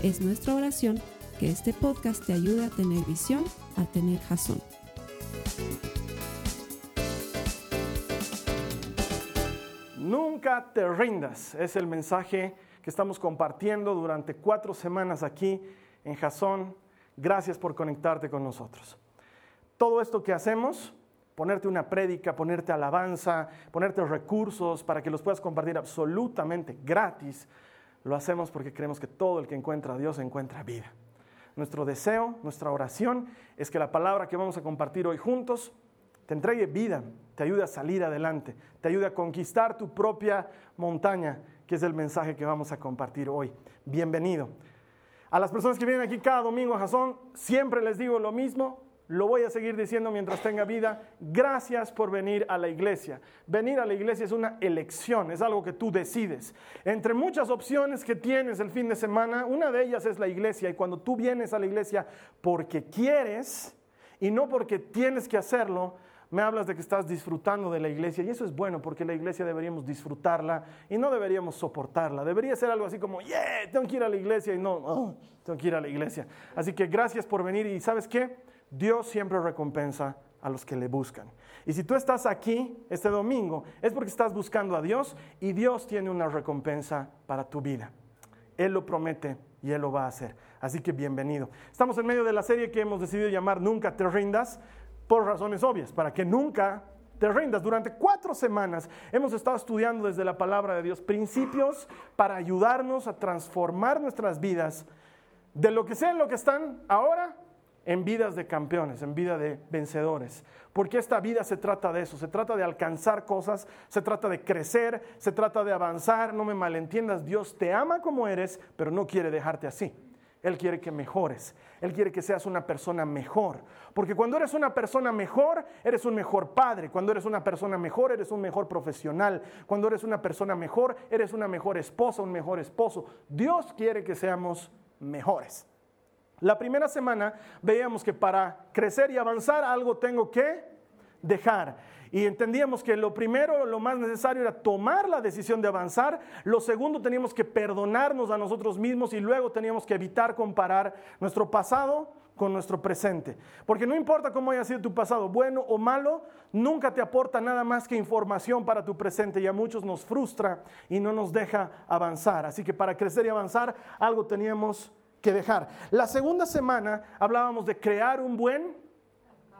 Es nuestra oración que este podcast te ayude a tener visión, a tener jazón. Nunca te rindas. Es el mensaje que estamos compartiendo durante cuatro semanas aquí en Jazón. Gracias por conectarte con nosotros. Todo esto que hacemos, ponerte una prédica, ponerte alabanza, ponerte recursos para que los puedas compartir absolutamente gratis, lo hacemos porque creemos que todo el que encuentra a Dios encuentra vida. Nuestro deseo, nuestra oración es que la palabra que vamos a compartir hoy juntos te entregue vida, te ayude a salir adelante, te ayude a conquistar tu propia montaña, que es el mensaje que vamos a compartir hoy. Bienvenido. A las personas que vienen aquí cada domingo a Jazón, siempre les digo lo mismo, lo voy a seguir diciendo mientras tenga vida. Gracias por venir a la iglesia. Venir a la iglesia es una elección, es algo que tú decides. Entre muchas opciones que tienes el fin de semana, una de ellas es la iglesia. Y cuando tú vienes a la iglesia porque quieres y no porque tienes que hacerlo, me hablas de que estás disfrutando de la iglesia y eso es bueno porque la iglesia deberíamos disfrutarla y no deberíamos soportarla. Debería ser algo así como, yeah, tengo que ir a la iglesia y no, oh, tengo que ir a la iglesia. Así que gracias por venir y sabes qué, Dios siempre recompensa a los que le buscan. Y si tú estás aquí este domingo es porque estás buscando a Dios y Dios tiene una recompensa para tu vida. Él lo promete y Él lo va a hacer. Así que bienvenido. Estamos en medio de la serie que hemos decidido llamar Nunca te rindas por razones obvias, para que nunca te rindas. Durante cuatro semanas hemos estado estudiando desde la palabra de Dios principios para ayudarnos a transformar nuestras vidas de lo que sea en lo que están ahora en vidas de campeones, en vida de vencedores. Porque esta vida se trata de eso, se trata de alcanzar cosas, se trata de crecer, se trata de avanzar. No me malentiendas, Dios te ama como eres, pero no quiere dejarte así. Él quiere que mejores. Él quiere que seas una persona mejor. Porque cuando eres una persona mejor, eres un mejor padre. Cuando eres una persona mejor, eres un mejor profesional. Cuando eres una persona mejor, eres una mejor esposa, un mejor esposo. Dios quiere que seamos mejores. La primera semana veíamos que para crecer y avanzar algo tengo que dejar. Y entendíamos que lo primero, lo más necesario era tomar la decisión de avanzar. Lo segundo, teníamos que perdonarnos a nosotros mismos y luego teníamos que evitar comparar nuestro pasado con nuestro presente. Porque no importa cómo haya sido tu pasado, bueno o malo, nunca te aporta nada más que información para tu presente y a muchos nos frustra y no nos deja avanzar. Así que para crecer y avanzar, algo teníamos que dejar. La segunda semana hablábamos de crear un buen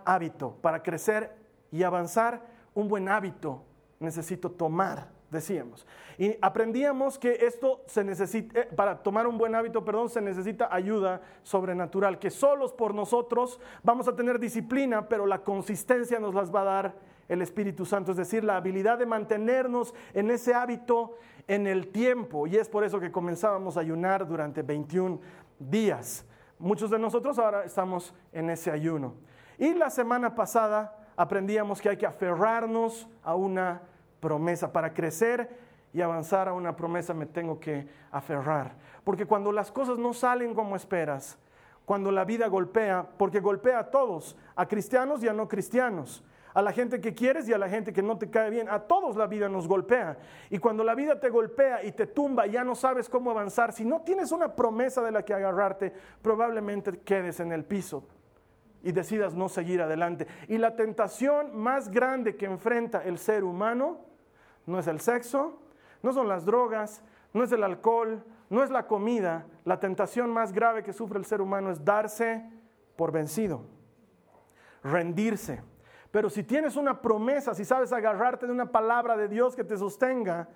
hábito para crecer y avanzar un buen hábito necesito tomar, decíamos. Y aprendíamos que esto se necesita, eh, para tomar un buen hábito, perdón, se necesita ayuda sobrenatural, que solos por nosotros vamos a tener disciplina, pero la consistencia nos las va a dar el Espíritu Santo, es decir, la habilidad de mantenernos en ese hábito en el tiempo. Y es por eso que comenzábamos a ayunar durante 21 días. Muchos de nosotros ahora estamos en ese ayuno. Y la semana pasada aprendíamos que hay que aferrarnos a una promesa. Para crecer y avanzar a una promesa me tengo que aferrar. Porque cuando las cosas no salen como esperas, cuando la vida golpea, porque golpea a todos, a cristianos y a no cristianos, a la gente que quieres y a la gente que no te cae bien, a todos la vida nos golpea. Y cuando la vida te golpea y te tumba, ya no sabes cómo avanzar, si no tienes una promesa de la que agarrarte, probablemente quedes en el piso y decidas no seguir adelante. Y la tentación más grande que enfrenta el ser humano no es el sexo, no son las drogas, no es el alcohol, no es la comida. La tentación más grave que sufre el ser humano es darse por vencido, rendirse. Pero si tienes una promesa, si sabes agarrarte de una palabra de Dios que te sostenga,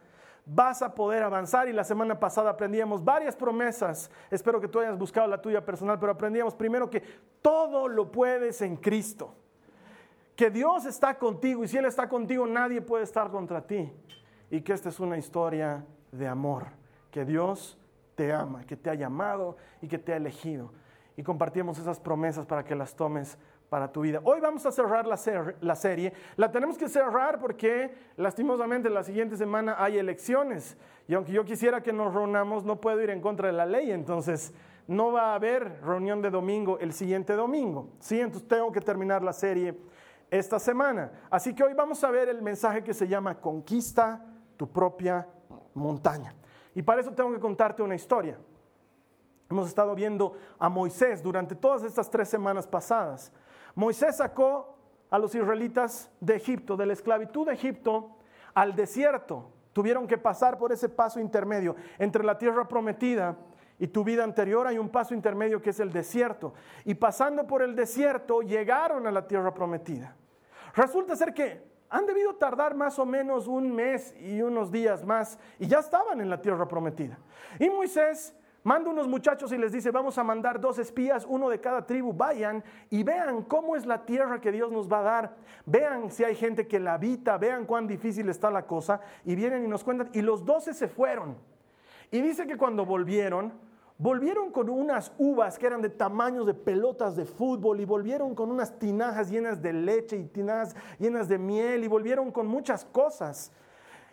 vas a poder avanzar. Y la semana pasada aprendíamos varias promesas. Espero que tú hayas buscado la tuya personal, pero aprendíamos primero que todo lo puedes en Cristo. Que Dios está contigo y si Él está contigo nadie puede estar contra ti. Y que esta es una historia de amor. Que Dios te ama, que te ha llamado y que te ha elegido. y compartimos esas promesas para que las tomes para tu vida. Hoy vamos a cerrar la, la, serie. La tenemos que cerrar porque lastimosamente la siguiente semana hay elecciones. Y aunque yo quisiera que nos reunamos, no puedo ir en contra de la ley. Entonces no va a haber reunión de domingo el siguiente domingo. ¿sí? Entonces tengo que terminar la serie esta semana. Así que hoy vamos a ver el mensaje que se llama Conquista tu propia montaña. Y para eso tengo que contarte una historia. Hemos estado viendo a Moisés durante todas estas tres semanas pasadas. Moisés sacó a los israelitas de Egipto, de la esclavitud de Egipto, al desierto. Tuvieron que pasar por ese paso intermedio entre la tierra prometida y tu vida anterior. Hay un paso intermedio que es el desierto. Y pasando por el desierto llegaron a la tierra prometida. Resulta ser que han debido tardar más o menos un mes y unos días más y ya estaban en la tierra prometida. Y Moisés manda unos muchachos y les dice, vamos a mandar dos espías, uno de cada tribu, vayan y vean cómo es la tierra que Dios nos va a dar, vean si hay gente que la habita, vean cuán difícil está la cosa y vienen y nos cuentan. Y los doce se fueron. Y dice que cuando volvieron, Volvieron con unas uvas que eran de tamaños de pelotas de fútbol y volvieron con unas tinajas llenas de leche y tinajas llenas de miel y volvieron con muchas cosas.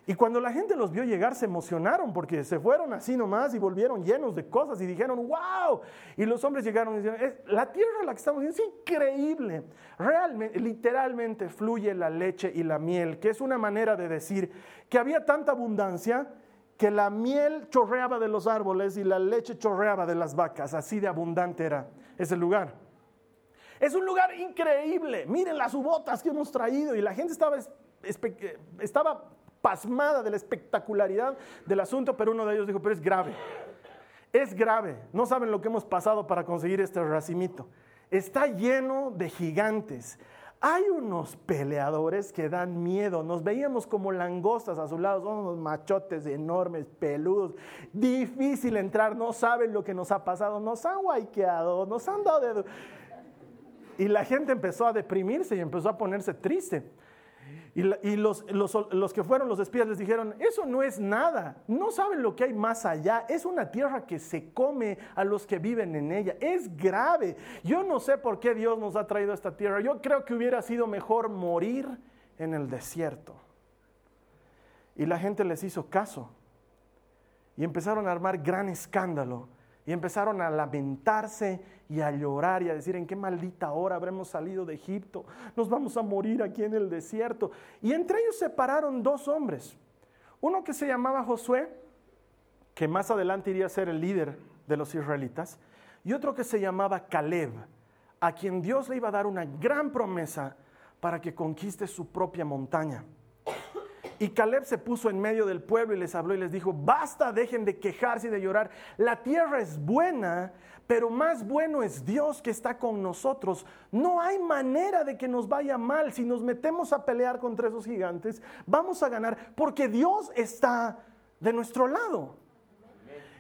Y cuando la gente los vio llegar se emocionaron porque se fueron así nomás y volvieron llenos de cosas y dijeron, wow. Y los hombres llegaron y dijeron, la tierra la que estamos es increíble. Realmente, literalmente fluye la leche y la miel, que es una manera de decir que había tanta abundancia que la miel chorreaba de los árboles y la leche chorreaba de las vacas. Así de abundante era ese lugar. Es un lugar increíble. Miren las ubotas que hemos traído y la gente estaba, estaba pasmada de la espectacularidad del asunto, pero uno de ellos dijo, pero es grave. Es grave. No saben lo que hemos pasado para conseguir este racimito. Está lleno de gigantes. Hay unos peleadores que dan miedo. Nos veíamos como langostas a su lado. Son unos machotes enormes, peludos. Difícil entrar. No saben lo que nos ha pasado. Nos han guayqueado. Nos han dado de... Y la gente empezó a deprimirse y empezó a ponerse triste. Y, los, que fueron los espías les dijeron, eso no es nada, no saben lo que hay más allá, es una tierra que se come a los que viven en ella, es grave. Yo no sé por qué Dios nos ha traído a esta tierra, yo creo que hubiera sido mejor morir en el desierto. Y la gente les hizo caso y empezaron a armar gran escándalo y empezaron a lamentarse y a llorar y a decir en qué maldita hora habremos salido de Egipto, nos vamos a morir aquí en el desierto. Y entre ellos se pararon dos hombres, uno que se llamaba Josué, que más adelante iría a ser el líder de los israelitas, y otro que se llamaba Caleb, a quien Dios le iba a dar una gran promesa para que conquiste su propia montaña. Y Caleb se puso en medio del pueblo y les habló y les dijo, basta, dejen de quejarse y de llorar. La tierra es buena, pero más bueno es Dios que está con nosotros. No hay manera de que nos vaya mal. Si nos metemos a pelear contra esos gigantes, vamos a ganar porque Dios está de nuestro lado.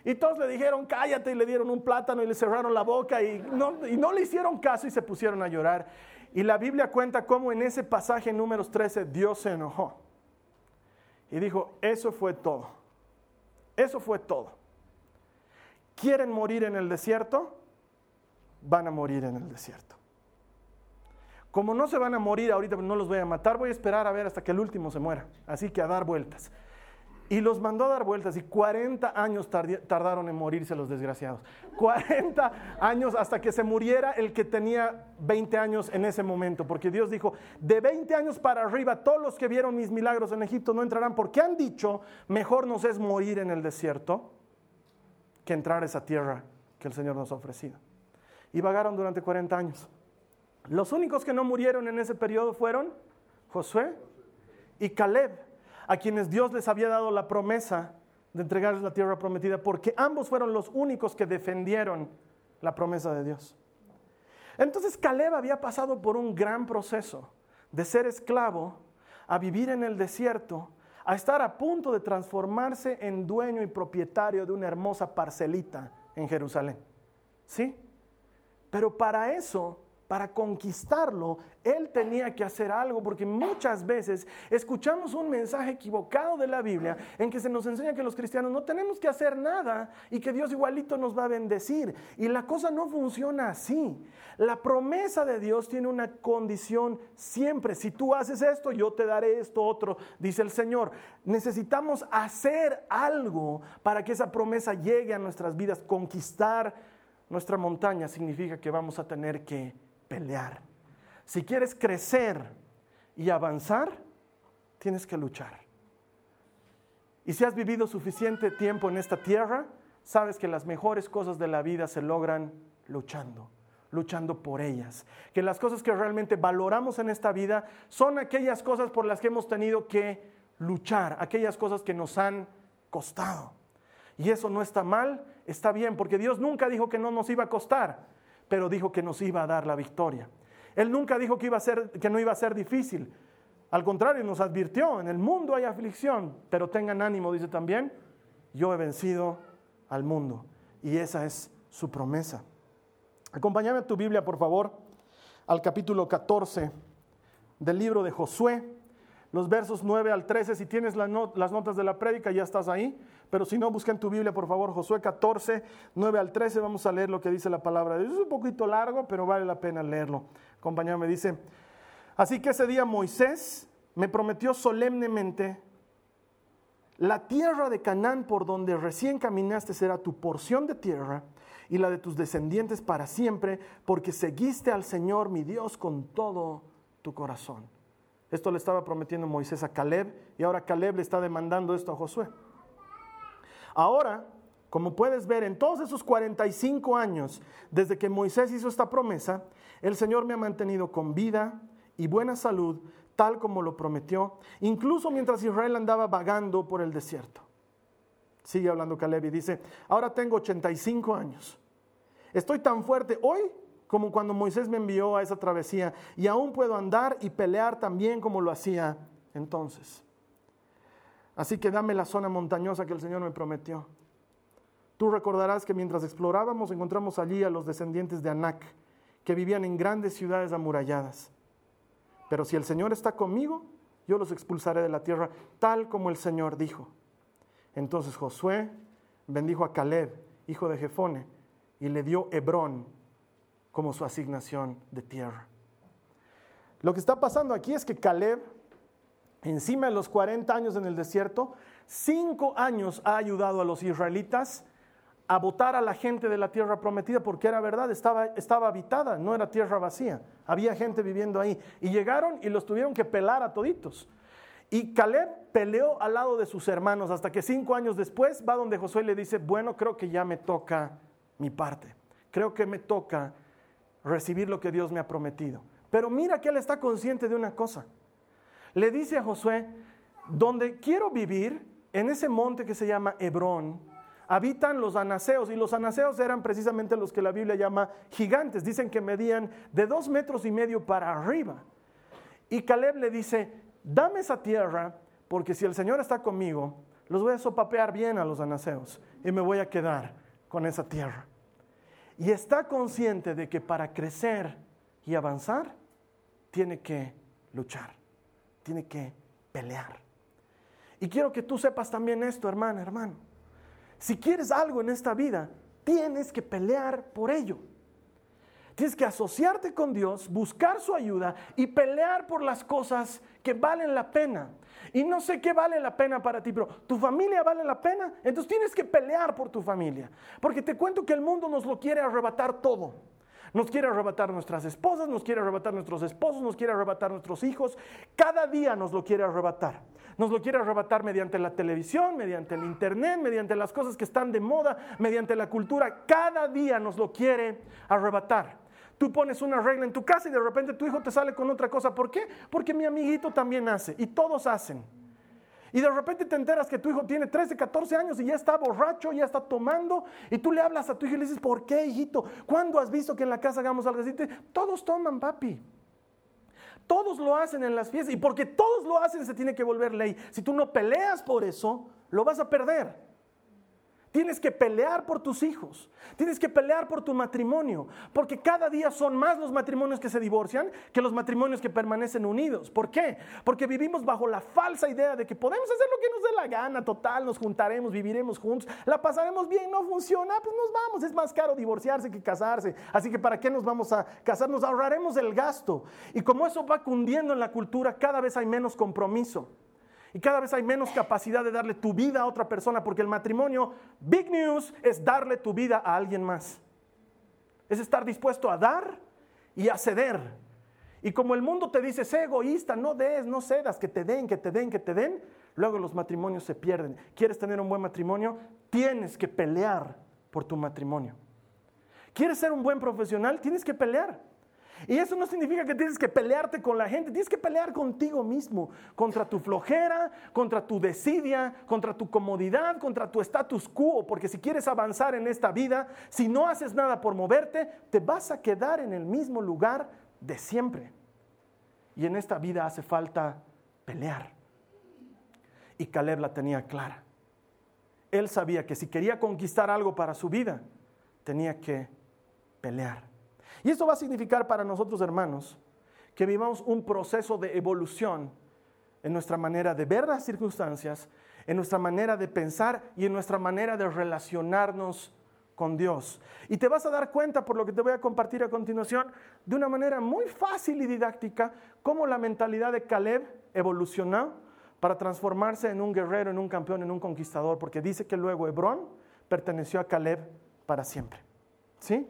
Y todos le dijeron, cállate, y le dieron un plátano y le cerraron la boca y no, y no le hicieron caso y se pusieron a llorar. Y la Biblia cuenta cómo en ese pasaje números 13 Dios se enojó. Y dijo, eso fue todo. Eso fue todo. ¿Quieren morir en el desierto? Van a morir en el desierto. Como no se van a morir ahorita, no los voy a matar, voy a esperar a ver hasta que el último se muera. Así que a dar vueltas. Y los mandó a dar vueltas y 40 años tardaron en morirse los desgraciados. 40 años hasta que se muriera el que tenía 20 años en ese momento. Porque Dios dijo, de 20 años para arriba, todos los que vieron mis milagros en Egipto no entrarán. Porque han dicho, mejor nos es morir en el desierto que entrar a esa tierra que el Señor nos ha ofrecido. Y vagaron durante 40 años. Los únicos que no murieron en ese periodo fueron Josué y Caleb a quienes Dios les había dado la promesa de entregarles la tierra prometida, porque ambos fueron los únicos que defendieron la promesa de Dios. Entonces Caleb había pasado por un gran proceso de ser esclavo a vivir en el desierto, a estar a punto de transformarse en dueño y propietario de una hermosa parcelita en Jerusalén. ¿Sí? Pero para eso para conquistarlo, él tenía que hacer algo, porque muchas veces escuchamos un mensaje equivocado de la Biblia en que se nos enseña que los cristianos no tenemos que hacer nada y que Dios igualito nos va a bendecir. Y la cosa no funciona así. La promesa de Dios tiene una condición siempre. Si tú haces esto, yo te daré esto otro, dice el Señor. Necesitamos hacer algo para que esa promesa llegue a nuestras vidas. Conquistar nuestra montaña significa que vamos a tener que pelear. Si quieres crecer y avanzar, tienes que luchar. Y si has vivido suficiente tiempo en esta tierra, sabes que las mejores cosas de la vida se logran luchando, luchando por ellas. Que las cosas que realmente valoramos en esta vida son aquellas cosas por las que hemos tenido que luchar, aquellas cosas que nos han costado. Y eso no está mal, está bien, porque Dios nunca dijo que no nos iba a costar pero dijo que nos iba a dar la victoria. Él nunca dijo que, iba a ser, que no iba a ser difícil. Al contrario, nos advirtió, en el mundo hay aflicción, pero tengan ánimo, dice también, yo he vencido al mundo. Y esa es su promesa. Acompáñame a tu Biblia, por favor, al capítulo 14 del libro de Josué los versos 9 al 13. Si tienes las notas de la prédica, ya estás ahí. Pero si no, busca en tu Biblia, por favor, Josué 14, 9 al 13. Vamos a leer lo que dice la palabra de Dios. Es un poquito largo, pero vale la pena leerlo. Compañero, me dice, así que ese día Moisés me prometió solemnemente, la tierra de Canaán por donde recién caminaste será tu porción de tierra y la de tus descendientes para siempre, porque seguiste al Señor mi Dios con todo tu corazón. Esto le estaba prometiendo Moisés a Caleb y ahora Caleb le está demandando esto a Josué. Ahora, como puedes ver, en todos esos 45 años desde que Moisés hizo esta promesa, el Señor me ha mantenido con vida y buena salud, tal como lo prometió, incluso mientras Israel andaba vagando por el desierto. Sigue hablando Caleb y dice, ahora tengo 85 años. Estoy tan fuerte hoy como cuando Moisés me envió a esa travesía, y aún puedo andar y pelear también como lo hacía entonces. Así que dame la zona montañosa que el Señor me prometió. Tú recordarás que mientras explorábamos encontramos allí a los descendientes de Anac, que vivían en grandes ciudades amuralladas. Pero si el Señor está conmigo, yo los expulsaré de la tierra, tal como el Señor dijo. Entonces Josué bendijo a Caleb, hijo de Jefone, y le dio Hebrón, como su asignación de tierra. Lo que está pasando aquí es que Caleb, encima de los 40 años en el desierto, cinco años ha ayudado a los israelitas a votar a la gente de la tierra prometida, porque era verdad, estaba, estaba habitada, no era tierra vacía, había gente viviendo ahí. Y llegaron y los tuvieron que pelar a toditos. Y Caleb peleó al lado de sus hermanos hasta que cinco años después va donde Josué le dice, bueno, creo que ya me toca mi parte, creo que me toca recibir lo que Dios me ha prometido. Pero mira que él está consciente de una cosa. Le dice a Josué, donde quiero vivir, en ese monte que se llama Hebrón, habitan los anaseos, y los anaseos eran precisamente los que la Biblia llama gigantes, dicen que medían de dos metros y medio para arriba. Y Caleb le dice, dame esa tierra, porque si el Señor está conmigo, los voy a sopapear bien a los anaseos, y me voy a quedar con esa tierra. Y está consciente de que para crecer y avanzar, tiene que luchar, tiene que pelear. Y quiero que tú sepas también esto, hermana, hermano. Si quieres algo en esta vida, tienes que pelear por ello. Tienes que asociarte con Dios, buscar su ayuda y pelear por las cosas que valen la pena. Y no sé qué vale la pena para ti, pero tu familia vale la pena. Entonces tienes que pelear por tu familia. Porque te cuento que el mundo nos lo quiere arrebatar todo. Nos quiere arrebatar nuestras esposas, nos quiere arrebatar nuestros esposos, nos quiere arrebatar nuestros hijos. Cada día nos lo quiere arrebatar. Nos lo quiere arrebatar mediante la televisión, mediante el internet, mediante las cosas que están de moda, mediante la cultura. Cada día nos lo quiere arrebatar. Tú pones una regla en tu casa y de repente tu hijo te sale con otra cosa. ¿Por qué? Porque mi amiguito también hace y todos hacen. Y de repente te enteras que tu hijo tiene 13, 14 años y ya está borracho, ya está tomando. Y tú le hablas a tu hijo y le dices, ¿por qué, hijito? ¿Cuándo has visto que en la casa hagamos algo así? Todos toman, papi. Todos lo hacen en las fiestas. Y porque todos lo hacen se tiene que volver ley. Si tú no peleas por eso, lo vas a perder. Tienes que pelear por tus hijos, tienes que pelear por tu matrimonio, porque cada día son más los matrimonios que se divorcian que los matrimonios que permanecen unidos. ¿Por qué? Porque vivimos bajo la falsa idea de que podemos hacer lo que nos dé la gana, total, nos juntaremos, viviremos juntos, la pasaremos bien, no funciona, pues nos vamos, es más caro divorciarse que casarse, así que ¿para qué nos vamos a casar? Nos ahorraremos el gasto. Y como eso va cundiendo en la cultura, cada vez hay menos compromiso. Y cada vez hay menos capacidad de darle tu vida a otra persona, porque el matrimonio, big news, es darle tu vida a alguien más. Es estar dispuesto a dar y a ceder. Y como el mundo te dice, sé egoísta, no des, no cedas, que te den, que te den, que te den, luego los matrimonios se pierden. ¿Quieres tener un buen matrimonio? Tienes que pelear por tu matrimonio. ¿Quieres ser un buen profesional? Tienes que pelear. Y eso no significa que tienes que pelearte con la gente, tienes que pelear contigo mismo, contra tu flojera, contra tu desidia, contra tu comodidad, contra tu status quo, porque si quieres avanzar en esta vida, si no haces nada por moverte, te vas a quedar en el mismo lugar de siempre. Y en esta vida hace falta pelear. Y Caleb la tenía clara. Él sabía que si quería conquistar algo para su vida, tenía que pelear. Y esto va a significar para nosotros, hermanos, que vivamos un proceso de evolución en nuestra manera de ver las circunstancias, en nuestra manera de pensar y en nuestra manera de relacionarnos con Dios. Y te vas a dar cuenta, por lo que te voy a compartir a continuación, de una manera muy fácil y didáctica, cómo la mentalidad de Caleb evolucionó para transformarse en un guerrero, en un campeón, en un conquistador, porque dice que luego Hebrón perteneció a Caleb para siempre. ¿Sí?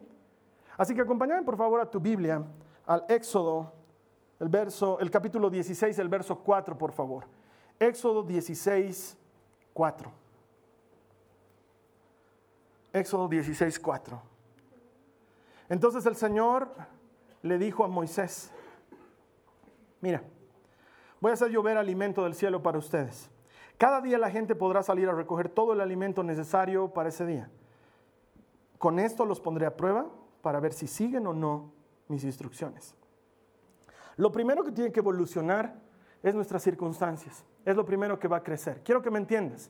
Así que acompáñame por favor a tu Biblia, al Éxodo, el, verso, el capítulo 16, el verso 4, por favor. Éxodo 16, 4. Éxodo 16, 4. Entonces el Señor le dijo a Moisés, mira, voy a hacer llover alimento del cielo para ustedes. Cada día la gente podrá salir a recoger todo el alimento necesario para ese día. Con esto los pondré a prueba para ver si siguen o no mis instrucciones. Lo primero que tiene que evolucionar es nuestras circunstancias. Es lo primero que va a crecer. Quiero que me entiendas.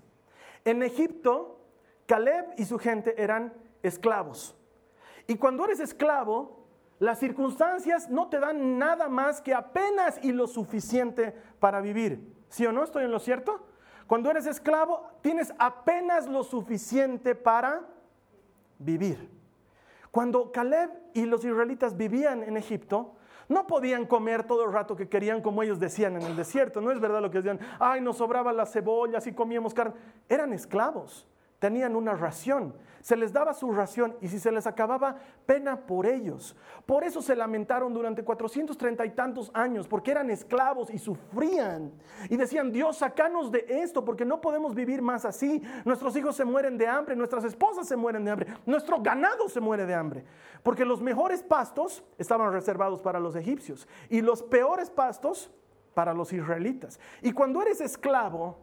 En Egipto, Caleb y su gente eran esclavos. Y cuando eres esclavo, las circunstancias no te dan nada más que apenas y lo suficiente para vivir. ¿Sí o no? ¿Estoy en lo cierto? Cuando eres esclavo, tienes apenas lo suficiente para vivir. Cuando Caleb y los israelitas vivían en Egipto, no podían comer todo el rato que querían como ellos decían en el desierto. No es verdad lo que decían, ay, nos sobraban las cebollas y comíamos carne. Eran esclavos tenían una ración. Se les daba su ración y si se les acababa, pena por ellos. Por eso se lamentaron durante 430 y tantos años, porque eran esclavos y sufrían. Y decían, Dios, sacanos de esto, porque no podemos vivir más así. Nuestros hijos se mueren de hambre, nuestras esposas se mueren de hambre, nuestro ganado se muere de hambre. Porque los mejores pastos estaban reservados para los egipcios y los peores pastos para los israelitas. Y cuando eres esclavo,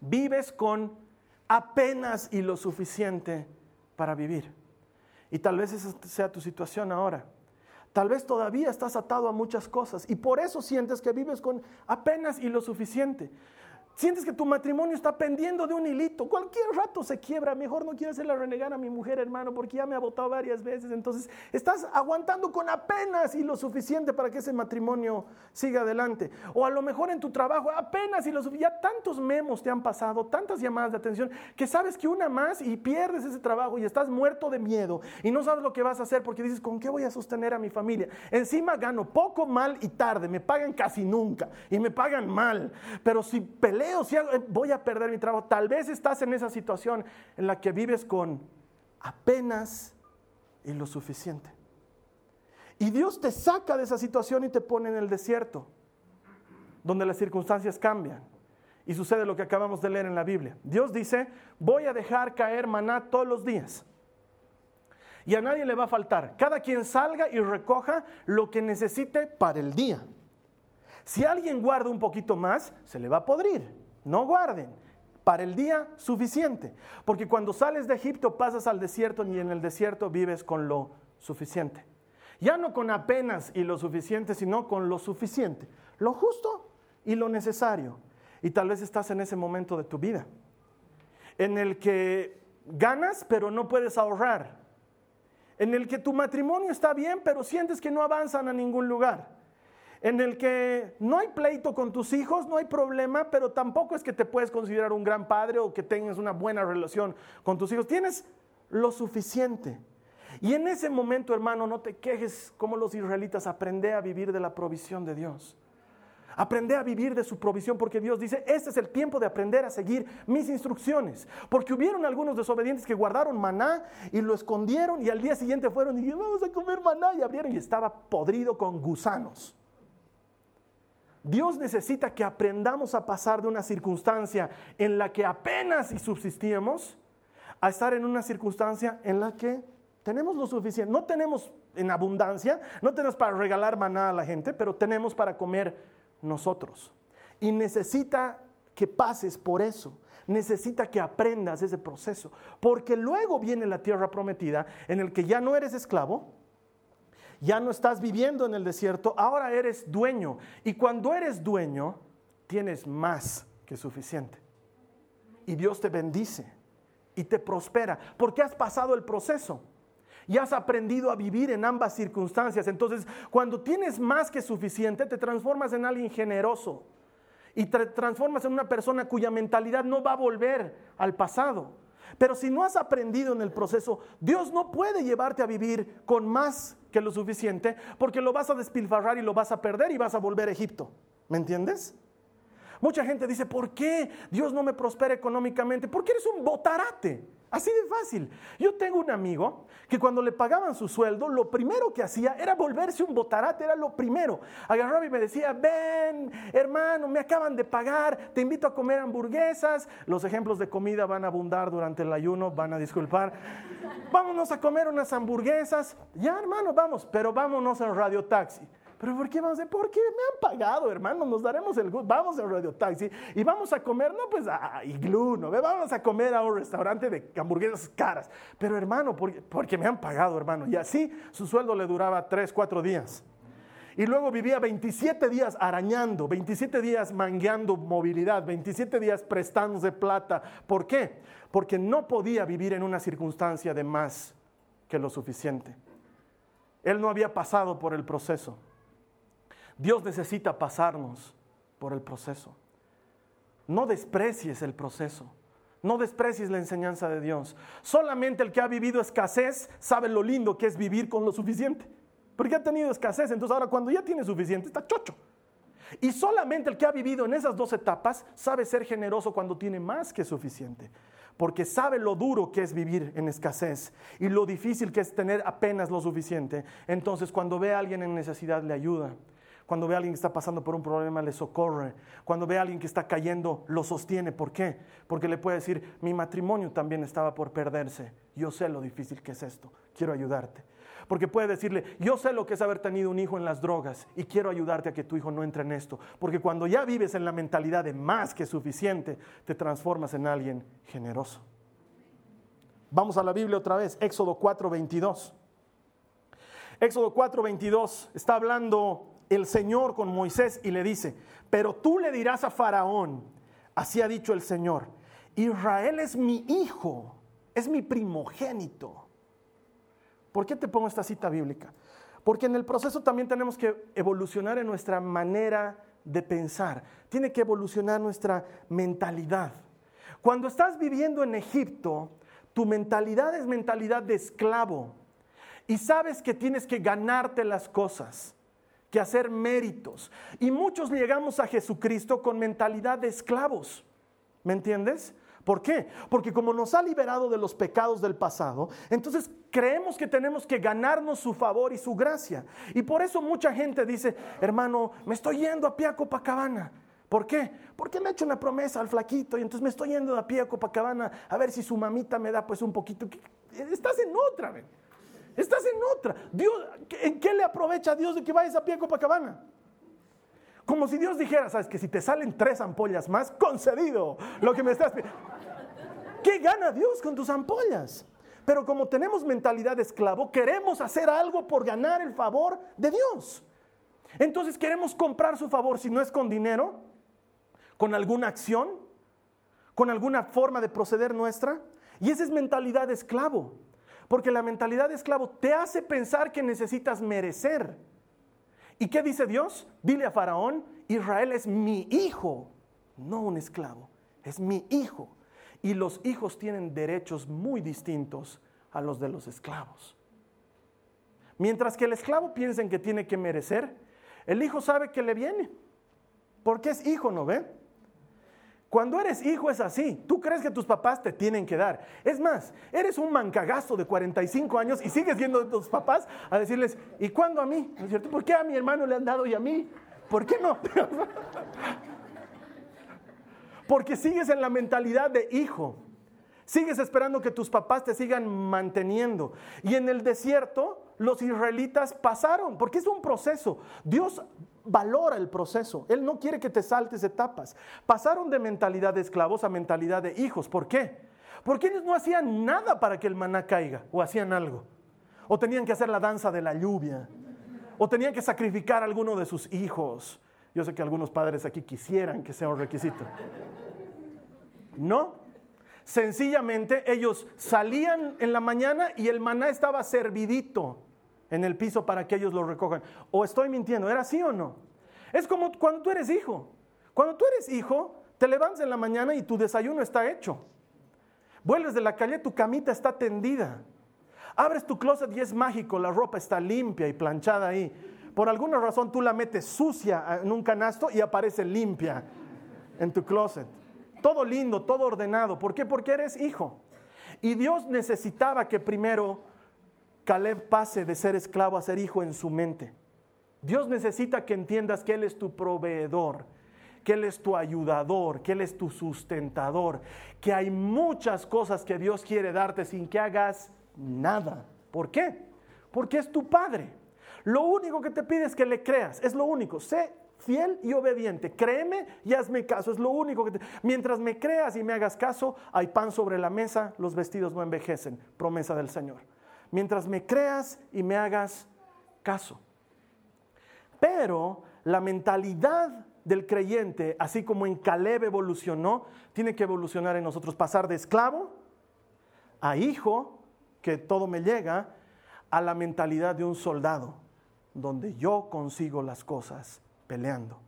vives con apenas y lo suficiente para vivir. Y tal vez esa sea tu situación ahora. Tal vez todavía estás atado a muchas cosas y por eso sientes que vives con apenas y lo suficiente. Sientes que tu matrimonio está pendiendo de un hilito. Cualquier rato se quiebra. Mejor no quiero hacerle renegar a mi mujer, hermano, porque ya me ha votado varias veces. Entonces, estás aguantando con apenas y lo suficiente para que ese matrimonio siga adelante. O a lo mejor en tu trabajo, apenas y lo suficiente. Ya tantos memos te han pasado, tantas llamadas de atención, que sabes que una más y pierdes ese trabajo y estás muerto de miedo y no sabes lo que vas a hacer porque dices, ¿con qué voy a sostener a mi familia? Encima gano poco, mal y tarde. Me pagan casi nunca y me pagan mal. Pero si peleo si eh, voy a perder mi trabajo. Tal vez estás en esa situación en la que vives con apenas y lo suficiente. Y Dios te saca de esa situación y te pone en el desierto, donde las circunstancias cambian. Y sucede lo que acabamos de leer en la Biblia. Dios dice, voy a dejar caer maná todos los días. Y a nadie le va a faltar. Cada quien salga y recoja lo que necesite para el día. Si alguien guarda un poquito más, se le va a podrir. No guarden para el día suficiente. Porque cuando sales de Egipto pasas al desierto y en el desierto vives con lo suficiente. Ya no con apenas y lo suficiente, sino con lo suficiente. Lo justo y lo necesario. Y tal vez estás en ese momento de tu vida en el que ganas pero no puedes ahorrar, en el que tu matrimonio está bien pero sientes que no avanzan a ningún lugar, en el que no hay pleito con tus hijos, no hay problema, pero tampoco es que te puedes considerar un gran padre o que tengas una buena relación con tus hijos. Tienes lo suficiente. Y en ese momento, hermano, no te quejes como los israelitas, aprende a vivir de la provisión de Dios. Aprende a vivir de su provisión porque Dios dice, este es el tiempo de aprender a seguir mis instrucciones. Porque hubieron algunos desobedientes que guardaron maná y lo escondieron y al día siguiente fueron y dijeron, vamos a comer maná y abrieron y estaba podrido con gusanos. Dios necesita que aprendamos a pasar de una circunstancia en la que apenas y subsistíamos a estar en una circunstancia en la que tenemos lo suficiente. No tenemos en abundancia, no tenemos para regalar maná a la gente, pero tenemos para comer nosotros. Y necesita que pases por eso. Necesita que aprendas ese proceso. Porque luego viene la tierra prometida en el que ya no eres esclavo, ya no estás viviendo en el desierto, ahora eres dueño. Y cuando eres dueño, tienes más que suficiente. Y Dios te bendice y te prospera, porque has pasado el proceso y has aprendido a vivir en ambas circunstancias. Entonces, cuando tienes más que suficiente, te transformas en alguien generoso y te transformas en una persona cuya mentalidad no va a volver al pasado. Pero si no has aprendido en el proceso, Dios no puede llevarte a vivir con más que lo suficiente, porque lo vas a despilfarrar y lo vas a perder y vas a volver a Egipto. ¿Me entiendes? Mucha gente dice, ¿por qué Dios no me prospera económicamente? Porque eres un botarate. Así de fácil. Yo tengo un amigo que cuando le pagaban su sueldo, lo primero que hacía era volverse un botarate, era lo primero. Agarraba y me decía, ven, hermano, me acaban de pagar, te invito a comer hamburguesas. Los ejemplos de comida van a abundar durante el ayuno, van a disculpar. Vámonos a comer unas hamburguesas. Ya, hermano, vamos, pero vámonos en radio taxi. ¿Pero por qué vamos a Porque me han pagado, hermano, nos daremos el gusto. Vamos al Radio Taxi y vamos a comer, no pues a Iglú, ¿no? Vamos a comer a un restaurante de hamburguesas caras. Pero hermano, porque, porque me han pagado, hermano. Y así su sueldo le duraba tres, cuatro días. Y luego vivía 27 días arañando, 27 días mangueando movilidad, 27 días prestándose plata. ¿Por qué? Porque no podía vivir en una circunstancia de más que lo suficiente. Él no había pasado por el proceso. Dios necesita pasarnos por el proceso. No desprecies el proceso. No desprecies la enseñanza de Dios. Solamente el que ha vivido escasez sabe lo lindo que es vivir con lo suficiente. Porque ha tenido escasez, entonces ahora cuando ya tiene suficiente está chocho. Y solamente el que ha vivido en esas dos etapas sabe ser generoso cuando tiene más que suficiente. Porque sabe lo duro que es vivir en escasez y lo difícil que es tener apenas lo suficiente. Entonces cuando ve a alguien en necesidad le ayuda. Cuando ve a alguien que está pasando por un problema, le socorre. Cuando ve a alguien que está cayendo, lo sostiene. ¿Por qué? Porque le puede decir, mi matrimonio también estaba por perderse. Yo sé lo difícil que es esto. Quiero ayudarte. Porque puede decirle, yo sé lo que es haber tenido un hijo en las drogas y quiero ayudarte a que tu hijo no entre en esto. Porque cuando ya vives en la mentalidad de más que suficiente, te transformas en alguien generoso. Vamos a la Biblia otra vez, Éxodo 4, 22. Éxodo 4, 22 está hablando el Señor con Moisés y le dice, pero tú le dirás a Faraón, así ha dicho el Señor, Israel es mi hijo, es mi primogénito. ¿Por qué te pongo esta cita bíblica? Porque en el proceso también tenemos que evolucionar en nuestra manera de pensar, tiene que evolucionar nuestra mentalidad. Cuando estás viviendo en Egipto, tu mentalidad es mentalidad de esclavo y sabes que tienes que ganarte las cosas que hacer méritos. Y muchos llegamos a Jesucristo con mentalidad de esclavos. ¿Me entiendes? ¿Por qué? Porque como nos ha liberado de los pecados del pasado, entonces creemos que tenemos que ganarnos su favor y su gracia. Y por eso mucha gente dice, hermano, me estoy yendo a pie a Copacabana. ¿Por qué? Porque me he hecho una promesa al flaquito y entonces me estoy yendo a pie a Copacabana a ver si su mamita me da pues un poquito. Estás en otra, ¿ven? Estás en otra. Dios, ¿En qué le aprovecha a Dios de que vayas a pie a Copacabana? Como si Dios dijera, sabes que si te salen tres ampollas más, concedido lo que me estás pidiendo. ¿Qué gana Dios con tus ampollas? Pero como tenemos mentalidad de esclavo, queremos hacer algo por ganar el favor de Dios. Entonces queremos comprar su favor, si no es con dinero, con alguna acción, con alguna forma de proceder nuestra. Y esa es mentalidad de esclavo. Porque la mentalidad de esclavo te hace pensar que necesitas merecer. ¿Y qué dice Dios? Dile a Faraón, Israel es mi hijo, no un esclavo, es mi hijo. Y los hijos tienen derechos muy distintos a los de los esclavos. Mientras que el esclavo piensa en que tiene que merecer, el hijo sabe que le viene, porque es hijo, ¿no ve? Cuando eres hijo es así. Tú crees que tus papás te tienen que dar. Es más, eres un mancagazo de 45 años y sigues viendo a tus papás a decirles, ¿y cuándo a mí? ¿No es cierto? ¿Por qué a mi hermano le han dado y a mí? ¿Por qué no? Porque sigues en la mentalidad de hijo. Sigues esperando que tus papás te sigan manteniendo. Y en el desierto los israelitas pasaron, porque es un proceso. Dios valora el proceso. Él no quiere que te saltes etapas. Pasaron de mentalidad de esclavos a mentalidad de hijos. ¿Por qué? Porque ellos no hacían nada para que el maná caiga, o hacían algo. O tenían que hacer la danza de la lluvia. O tenían que sacrificar a alguno de sus hijos. Yo sé que algunos padres aquí quisieran que sea un requisito. No. Sencillamente ellos salían en la mañana y el maná estaba servidito en el piso para que ellos lo recojan. ¿O estoy mintiendo? ¿Era así o no? Es como cuando tú eres hijo. Cuando tú eres hijo, te levantas en la mañana y tu desayuno está hecho. Vuelves de la calle, tu camita está tendida. Abres tu closet y es mágico, la ropa está limpia y planchada ahí. Por alguna razón tú la metes sucia en un canasto y aparece limpia en tu closet. Todo lindo, todo ordenado. ¿Por qué? Porque eres hijo. Y Dios necesitaba que primero Caleb pase de ser esclavo a ser hijo en su mente. Dios necesita que entiendas que Él es tu proveedor, que Él es tu ayudador, que Él es tu sustentador, que hay muchas cosas que Dios quiere darte sin que hagas nada. ¿Por qué? Porque es tu Padre. Lo único que te pide es que le creas, es lo único. Sé fiel y obediente. Créeme y hazme caso, es lo único que te... Mientras me creas y me hagas caso, hay pan sobre la mesa, los vestidos no envejecen, promesa del Señor mientras me creas y me hagas caso. Pero la mentalidad del creyente, así como en Caleb evolucionó, tiene que evolucionar en nosotros, pasar de esclavo a hijo, que todo me llega, a la mentalidad de un soldado, donde yo consigo las cosas peleando.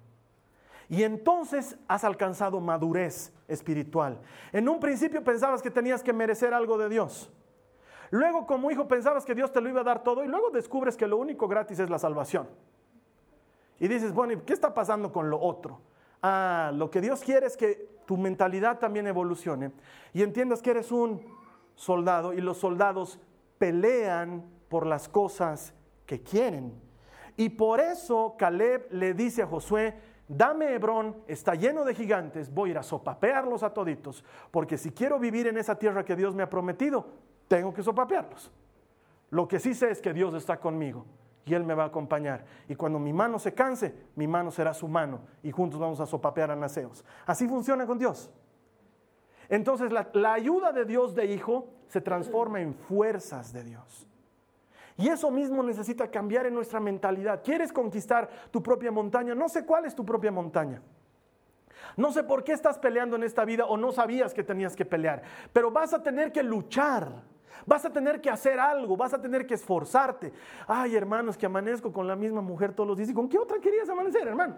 Y entonces has alcanzado madurez espiritual. En un principio pensabas que tenías que merecer algo de Dios. Luego como hijo pensabas que Dios te lo iba a dar todo y luego descubres que lo único gratis es la salvación. Y dices, bueno, ¿qué está pasando con lo otro? Ah, lo que Dios quiere es que tu mentalidad también evolucione y entiendas que eres un soldado y los soldados pelean por las cosas que quieren. Y por eso Caleb le dice a Josué, dame Hebrón, está lleno de gigantes, voy a ir a sopapearlos a toditos, porque si quiero vivir en esa tierra que Dios me ha prometido, tengo que sopapearlos. Lo que sí sé es que Dios está conmigo y Él me va a acompañar. Y cuando mi mano se canse, mi mano será su mano y juntos vamos a sopapear a naceos. Así funciona con Dios. Entonces la, la, ayuda de Dios de hijo se transforma en fuerzas de Dios. Y eso mismo necesita cambiar en nuestra mentalidad. ¿Quieres conquistar tu propia montaña? No sé cuál es tu propia montaña. No sé por qué estás peleando en esta vida o no sabías que tenías que pelear, pero vas a tener que luchar Vas a tener que hacer algo, vas a tener que esforzarte. Ay, hermanos, que amanezco con la misma mujer todos los días. ¿Y con qué otra querías amanecer, hermano?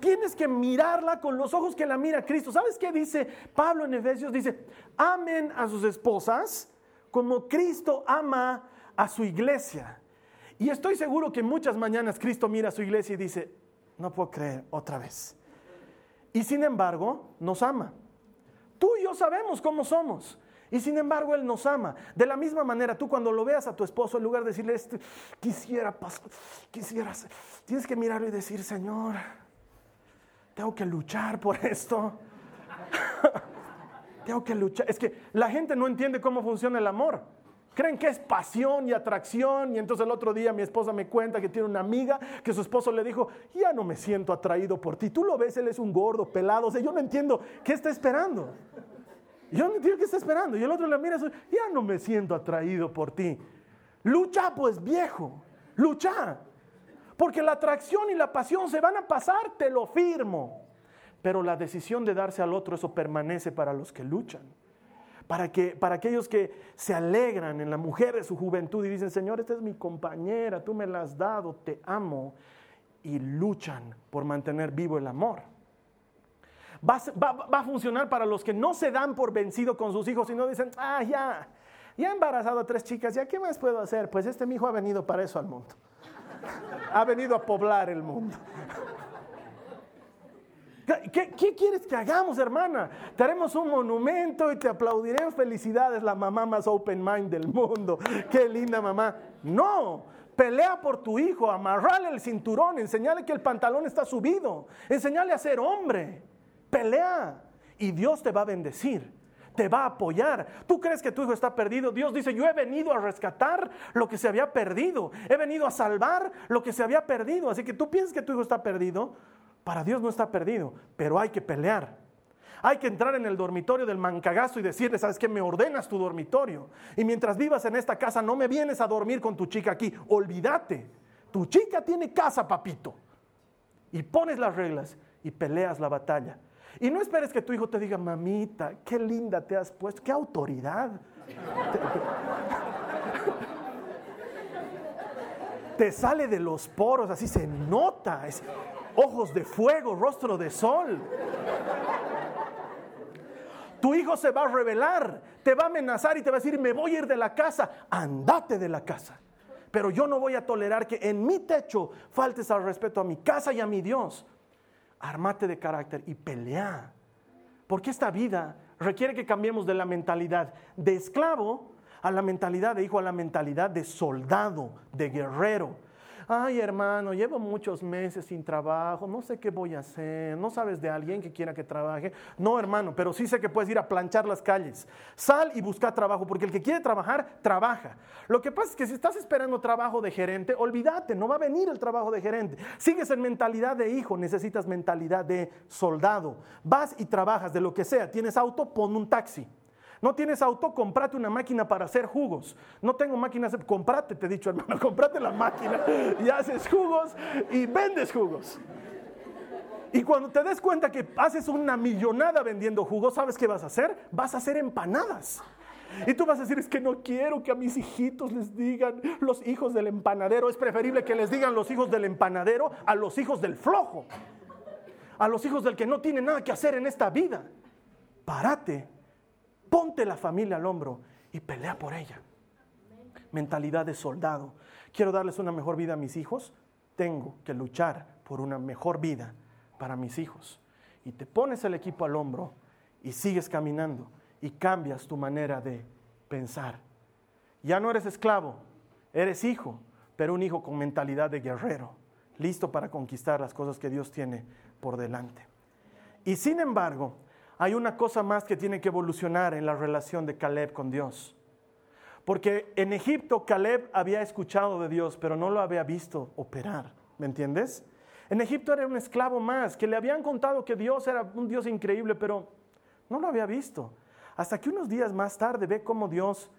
Tienes que mirarla con los ojos que la mira Cristo. ¿Sabes qué dice Pablo en Efesios? Dice, amen a sus esposas como Cristo ama a su iglesia. Y estoy seguro que muchas mañanas Cristo mira a su iglesia y dice, no puedo creer otra vez. Y sin embargo, nos ama. Tú y yo sabemos cómo somos. Y sin embargo, Él nos ama. De la misma manera, tú cuando lo veas a tu esposo, en lugar de decirle, este, quisiera, quisiera, tienes que mirarlo y decir, Señor, tengo que luchar por esto. tengo que luchar. Es que la gente no entiende cómo funciona el amor. Creen que es pasión y atracción. Y entonces el otro día mi esposa me cuenta que tiene una amiga que su esposo le dijo, ya no me siento atraído por ti. Tú lo ves, él es un gordo, pelado. O sea, yo no entiendo qué está esperando. Yo no entiendo qué está esperando. Y el otro le mira, ya no me siento atraído por ti. Lucha pues viejo, lucha. Porque la atracción y la pasión se van a pasar, te lo firmo. Pero la decisión de darse al otro, eso permanece para los que luchan. para, que, para aquellos que se alegran en la mujer de su juventud y dicen, Señor, esta es mi compañera, tú me la has dado, te amo, y luchan por mantener vivo el amor. Va, va, a funcionar para los que no se dan por vencido con sus hijos y no dicen, ah, ya, ya he embarazado a tres chicas, ¿ya qué más puedo hacer? Pues este mi hijo ha venido para eso al mundo. ha venido a poblar el mundo. ¿Qué, quieres que hagamos, hermana? Te haremos un monumento y te aplaudiremos. Felicidades, la mamá más open mind del mundo. Qué linda mamá. No, pelea por tu hijo, amarrale el cinturón, enseñale que el pantalón está subido, enseñale a ser hombre. Pelea y Dios te va a bendecir te va a apoyar. ¿Tú crees que tu hijo está perdido? Dios dice, yo he venido a rescatar lo que se había perdido. He venido a salvar lo que se había perdido. Así que tú piensas que tu hijo está perdido. Para Dios no está perdido, pero hay que pelear. Hay que entrar en el dormitorio del mancagazo y decirle, ¿sabes qué? Me ordenas tu dormitorio. Y mientras vivas en esta casa, no me vienes a dormir con tu chica aquí. Olvídate. Tu chica tiene casa, papito. Y pones las reglas y peleas la batalla. Y no esperes que tu hijo te diga, mamita, qué linda te has puesto, qué autoridad. te sale de los poros, así se nota. ojos de fuego, rostro de sol. Tu hijo se va a revelar, te va a amenazar y te va a decir, me voy a ir de la casa, andate de la casa. Pero yo no voy a tolerar que en mi techo faltes al respeto a mi casa y a mi Dios armate de carácter y pelea. Porque esta vida requiere que cambiemos de la mentalidad de esclavo a la mentalidad de hijo, a la mentalidad de soldado, de guerrero ay hermano, llevo muchos meses sin trabajo, no sé qué voy a hacer, no sabes de alguien que quiera que trabaje. No hermano, pero sí sé que puedes ir a planchar las calles. Sal y busca trabajo, porque el que quiere trabajar, trabaja. Lo que pasa es que si estás esperando trabajo de gerente, olvídate, no va a venir el trabajo de gerente. Sigues en mentalidad de hijo, necesitas mentalidad de soldado. Vas y trabajas de lo que sea. Tienes auto, pon un taxi. No tienes auto, comprate una máquina para hacer jugos. No tengo máquinas, comprate, te he dicho hermano, comprate la máquina y haces jugos y vendes jugos. Y cuando te des cuenta que haces una millonada vendiendo jugos, ¿sabes qué vas a hacer? Vas a hacer empanadas. Y tú vas a decir, es que no quiero que a mis hijitos les digan los hijos del empanadero. Es preferible que les digan los hijos del empanadero a los hijos del flojo. A los hijos del que no tiene nada que hacer en esta vida. Párate Ponte la familia al hombro y pelea por ella. Mentalidad de soldado. Quiero darles una mejor vida a mis hijos. Tengo que luchar por una mejor vida para mis hijos. Y te pones el equipo al hombro y sigues caminando y cambias tu manera de pensar. Ya no eres esclavo, eres hijo, pero un hijo con mentalidad de guerrero, listo para conquistar las cosas que Dios tiene por delante. Y sin embargo, hay una cosa más que tiene que evolucionar en la relación de Caleb con Dios. Porque en Egipto Caleb había escuchado de Dios, pero no lo había visto operar. ¿Me entiendes? En Egipto era un esclavo más, que le habían contado que Dios era un Dios increíble, pero no lo había visto. Hasta que unos días más tarde ve cómo Dios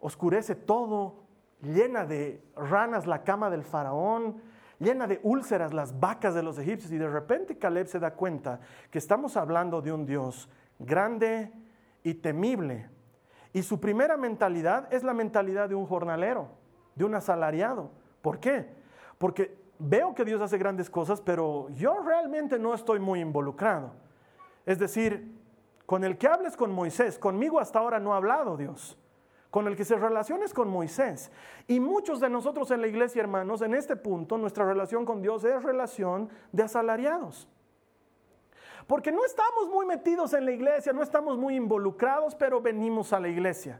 oscurece todo, llena de ranas la cama del faraón, llena de úlceras las vacas de los egipcios y de repente Caleb se da cuenta que estamos hablando de un Dios grande y temible. Y su primera mentalidad es la mentalidad de un jornalero, de un asalariado. ¿Por qué? Porque veo que Dios hace grandes cosas, pero yo realmente no estoy muy involucrado. Es decir, con el que hables con Moisés, conmigo hasta ahora no ha hablado Dios con el que se relaciona es con Moisés. Y muchos de nosotros en la iglesia, hermanos, en este punto, nuestra relación con Dios es relación de asalariados. Porque no estamos muy metidos en la iglesia, no estamos muy involucrados, pero venimos a la iglesia.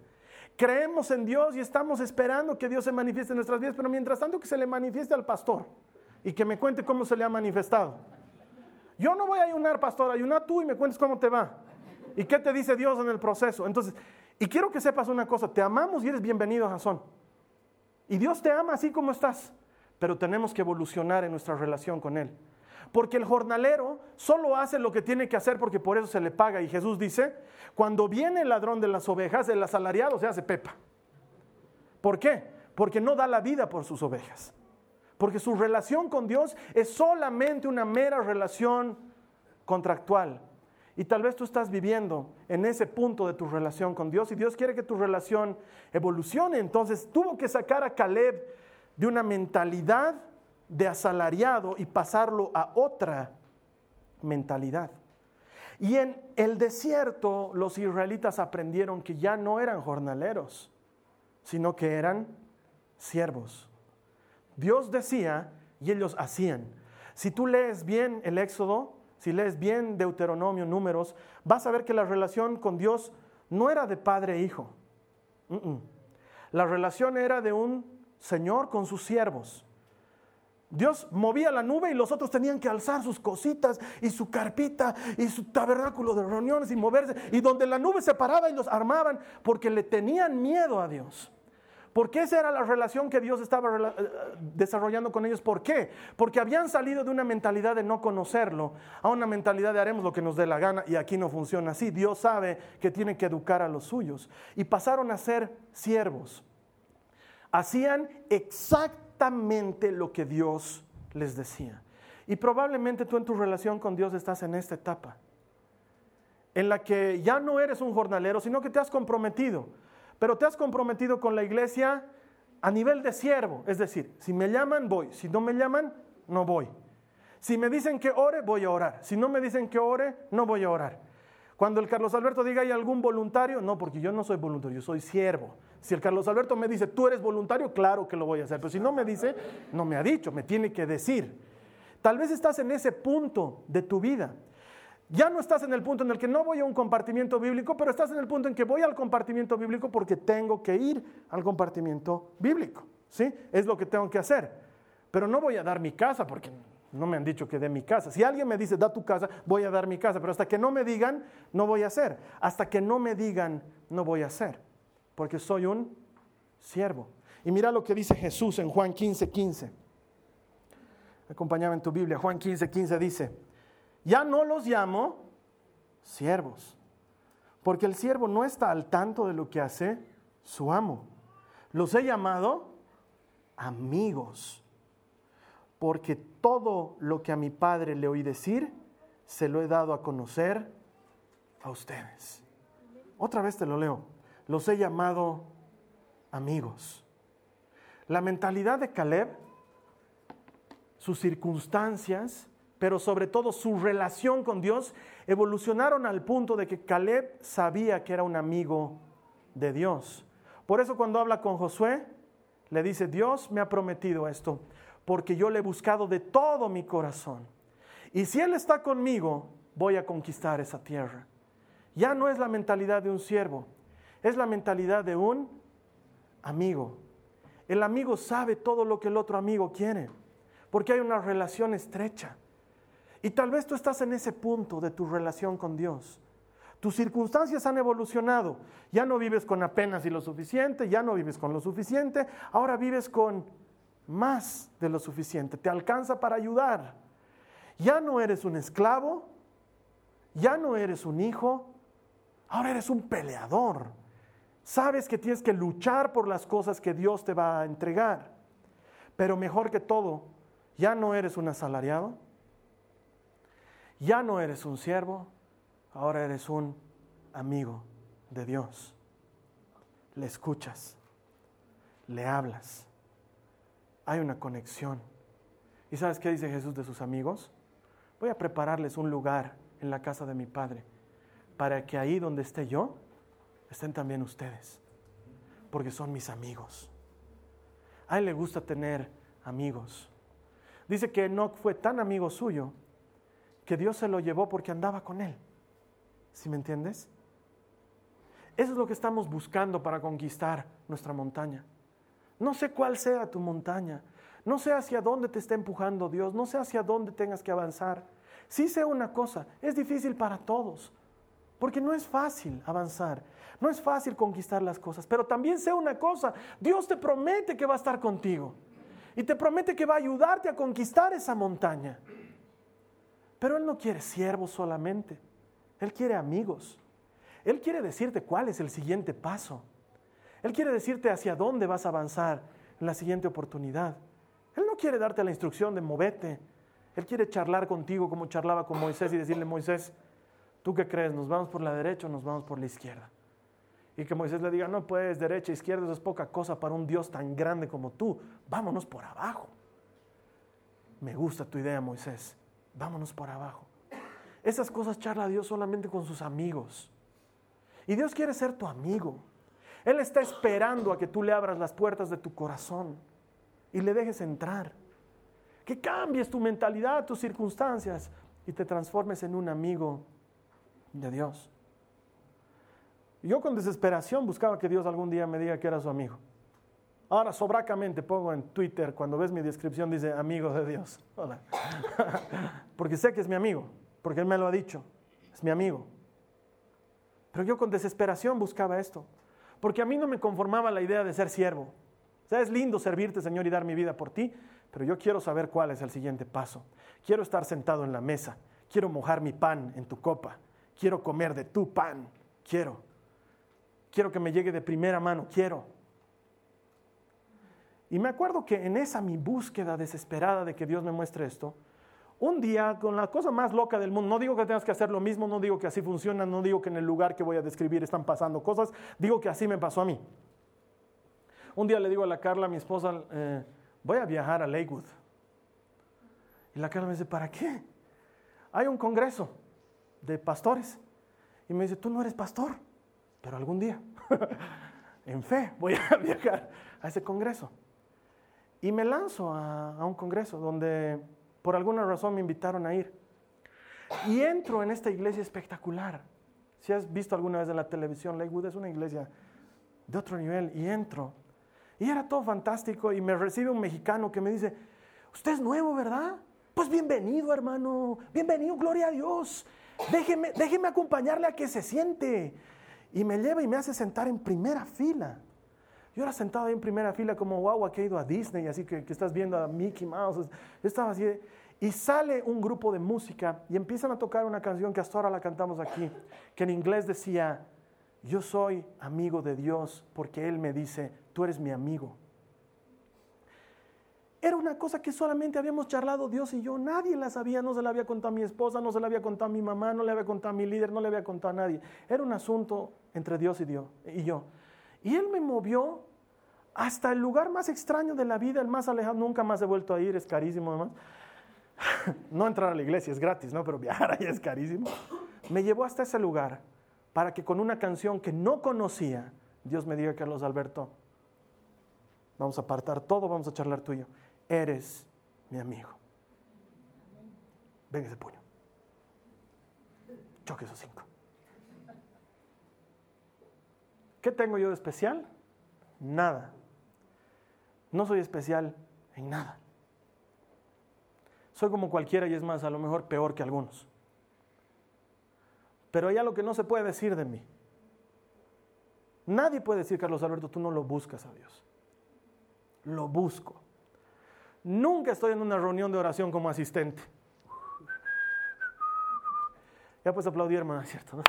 Creemos en Dios y estamos esperando que Dios se manifieste en nuestras vidas, pero mientras tanto que se le manifieste al pastor y que me cuente cómo se le ha manifestado. Yo no voy a ayunar, pastor, ayuna tú y me cuentes cómo te va. ¿Y qué te dice Dios en el proceso? Entonces, y quiero que sepas una cosa, te amamos y eres bienvenido a Jasón. Y Dios te ama así como estás, pero tenemos que evolucionar en nuestra relación con Él. Porque el jornalero solo hace lo que tiene que hacer porque por eso se le paga. Y Jesús dice, cuando viene el ladrón de las ovejas, el asalariado se hace pepa. ¿Por qué? Porque no da la vida por sus ovejas. Porque su relación con Dios es solamente una mera relación contractual. Y tal vez tú estás viviendo en ese punto de tu relación con Dios y Dios quiere que tu relación evolucione. Entonces tuvo que sacar a Caleb de una mentalidad de asalariado y pasarlo a otra mentalidad. Y en el desierto los israelitas aprendieron que ya no eran jornaleros, sino que eran siervos. Dios decía y ellos hacían. Si tú lees bien el Éxodo, si lees bien Deuteronomio, números, vas a ver que la relación con Dios no era de padre e hijo. La relación era de un Señor con sus siervos. Dios movía la nube y los otros tenían que alzar sus cositas y su carpita y su tabernáculo de reuniones y moverse. Y donde la nube se paraba y los armaban porque le tenían miedo a Dios. Porque esa era la relación que Dios estaba eh, desarrollando con ellos. ¿Por qué? Porque habían salido de una mentalidad de no conocerlo a una mentalidad de haremos lo que nos dé la gana y aquí no funciona así. Dios sabe que tiene que educar a los suyos. Y pasaron a ser siervos. Hacían exactamente lo que Dios les decía. Y probablemente tú en tu relación con Dios estás en esta etapa, en la que ya no eres un jornalero, sino que te has comprometido, pero te has comprometido con la iglesia a nivel de siervo, es decir, si me llaman, voy, si no me llaman, no voy. Si me dicen que ore, voy a orar. Si no me dicen que ore, no voy a orar. Cuando el Carlos Alberto diga, ¿hay algún voluntario? No, porque yo no soy voluntario, yo soy siervo. Si el Carlos Alberto me dice, tú eres voluntario, claro que lo voy a hacer. Pero si no me dice, no me ha dicho, me tiene que decir. Tal vez estás en ese punto de tu vida. Ya no estás en el punto en el que no voy a un compartimiento bíblico, pero estás en el punto en que voy al compartimiento bíblico porque tengo que ir al compartimiento bíblico. ¿Sí? Es lo que tengo que hacer. Pero no voy a dar mi casa porque no me han dicho que dé mi casa. Si alguien me dice, da tu casa, voy a dar mi casa. Pero hasta que no me digan, no voy a hacer. Hasta que no me digan, no voy a hacer porque soy un siervo. Y mira lo que dice Jesús en Juan 15, 15. Acompáñame en tu Biblia. Juan 15, 15 dice, ya no los llamo siervos, porque el siervo no está al tanto de lo que hace su amo. Los he llamado amigos, porque todo lo que a mi padre le oí decir, se lo he dado a conocer a ustedes. Otra vez te lo leo los he llamado amigos. La mentalidad de Caleb, sus circunstancias, pero sobre todo su relación con Dios, evolucionaron al punto de que Caleb sabía que era un amigo de Dios. Por eso cuando habla con Josué, le dice, Dios me ha prometido esto, porque yo le he buscado de todo mi corazón. Y si Él está conmigo, voy a conquistar esa tierra. Ya no es la mentalidad de un siervo, es la mentalidad de un amigo. El amigo sabe todo lo que el otro amigo quiere, porque hay una relación estrecha. Y tal vez tú estás en ese punto de tu relación con Dios. Tus circunstancias han evolucionado. Ya no vives con apenas y lo suficiente, ya no vives con lo suficiente, ahora vives con más de lo suficiente. Te alcanza para ayudar. Ya no eres un esclavo, ya no eres un hijo, ahora eres un peleador. Sabes que tienes que luchar por las cosas que Dios te va a entregar. Pero mejor que todo, ya no eres un asalariado, ya no eres un siervo, ahora eres un amigo de Dios. Le escuchas, le hablas, hay una conexión. ¿Y sabes qué dice Jesús de sus amigos? Voy a prepararles un lugar en la casa de mi Padre, para que ahí donde esté yo, estén también ustedes, porque son mis amigos. A él le gusta tener amigos. Dice que Enoch fue tan amigo suyo que Dios se lo llevó porque andaba con él. ¿Sí me entiendes? Eso es lo que estamos buscando para conquistar nuestra montaña. No sé cuál sea tu montaña. No sé hacia dónde te está empujando Dios. No sé hacia dónde tengas que avanzar. Sí sé una cosa, es difícil para todos. Porque no es fácil avanzar, no es fácil conquistar las cosas, pero también sé una cosa, Dios te promete que va a estar contigo y te promete que va a ayudarte a conquistar esa montaña. Pero Él no quiere siervos solamente, Él quiere amigos. Él quiere decirte cuál es el siguiente paso. Él quiere decirte hacia dónde vas a avanzar en la siguiente oportunidad. Él no quiere darte la instrucción de movete. Él quiere charlar contigo como charlaba con Moisés y decirle, Moisés, ¿Tú qué crees? ¿Nos vamos por la derecha o nos vamos por la izquierda? Y que Moisés le diga, no puedes, derecha, izquierda, eso es poca cosa para un Dios tan grande como tú. Vámonos por abajo. Me gusta tu idea, Moisés. Vámonos por abajo. Esas cosas charla Dios solamente con sus amigos. Y Dios quiere ser tu amigo. Él está esperando a que tú le abras las puertas de tu corazón y le dejes entrar. Que cambies tu mentalidad, tus circunstancias y te transformes en un amigo de Dios. Yo con desesperación buscaba que Dios algún día me diga que era su amigo. Ahora sobracamente pongo en Twitter, cuando ves mi descripción, dice amigo de Dios. Hola. porque sé que es mi amigo, porque Él me lo ha dicho. Es mi amigo. Pero yo con desesperación buscaba esto, porque a mí no me conformaba la idea de ser siervo. O sea, es lindo servirte, Señor, y dar mi vida por ti, pero yo quiero saber cuál es el siguiente paso. Quiero estar sentado en la mesa, quiero mojar mi pan en tu copa, quiero comer de tu pan, quiero. Quiero que me llegue de primera mano, quiero. Y me acuerdo que en esa mi búsqueda desesperada de que Dios me muestre esto, un día con la cosa más loca del mundo, no digo que tengas que hacer lo mismo, no digo que así funciona, no digo que en el lugar que voy a describir están pasando cosas, digo que así me pasó a mí. Un día le digo a la Carla, mi esposa, eh, voy a viajar a Lakewood. Y la Carla me dice, ¿para qué? Hay un congreso de pastores. Y me dice, tú no eres pastor, pero algún día, en fe, voy a viajar a ese congreso. Y me lanzo a, un congreso donde por alguna razón me invitaron a ir. Y entro en esta iglesia espectacular. Si has visto alguna vez en la televisión, Lakewood es una iglesia de otro nivel. Y entro. Y era todo fantástico. Y me recibe un mexicano que me dice, usted es nuevo, ¿verdad? Pues bienvenido, hermano. Bienvenido, gloria a Dios. Déjeme, déjeme acompañarle a que se siente. Y me lleva y me hace sentar en primera fila. Yo era sentado ahí en primera fila como guau, que he ido a Disney, así que, que estás viendo a Mickey Mouse. Yo estaba así. y sale un grupo de música y empiezan a tocar una canción que hasta ahora la cantamos aquí, que en inglés decía, yo soy amigo de Dios porque Él me dice, tú eres mi amigo. Era una cosa que solamente habíamos charlado Dios y yo, nadie la sabía, no se la había contado a mi esposa, no se la había contado a mi mamá, no le había contado a mi líder, no le había contado a nadie. Era un asunto entre Dios y, Dios, y yo. Y Él me movió hasta el lugar más extraño de la vida, el más alejado, nunca más he vuelto a ir, es carísimo además. No entrar a la iglesia es gratis, ¿no? Pero viajar ahí es carísimo. Me llevó hasta ese lugar para que con una canción que no conocía, Dios me diga, Carlos Alberto, vamos a apartar todo, vamos a charlar tuyo. Eres mi amigo. Venga ese puño. Choque esos cinco. ¿Qué tengo yo de especial? Nada. No soy especial en nada. Soy como cualquiera y es más, a lo mejor peor que algunos. Pero hay algo que no se puede decir de mí. Nadie puede decir, Carlos Alberto, tú no lo buscas a Dios. Lo busco. Nunca estoy en una reunión de oración como asistente. Ya puedes aplaudir, hermana, ¿cierto? ¿no?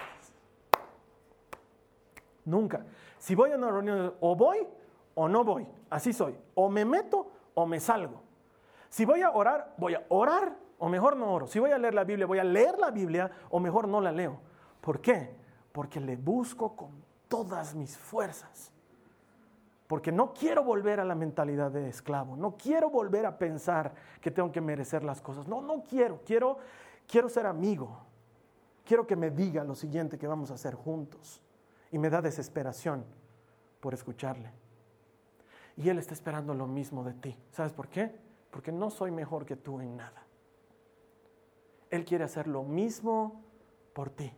Nunca. Si voy a una reunión, o voy o no voy. Así soy. O me meto o me salgo. Si voy a orar, voy a orar o mejor no oro. Si voy a leer la Biblia, voy a leer la Biblia o mejor no la leo. ¿Por qué? Porque le busco con todas mis fuerzas. Porque no quiero volver a la mentalidad de esclavo. No quiero volver a pensar que tengo que merecer las cosas. No, no quiero. Quiero, quiero ser amigo. Quiero que me diga lo siguiente que vamos a hacer juntos y me da desesperación por escucharle. Y Él está esperando lo mismo de ti. ¿Sabes por qué? Porque no soy mejor que tú en nada. Él quiere hacer lo mismo por ti.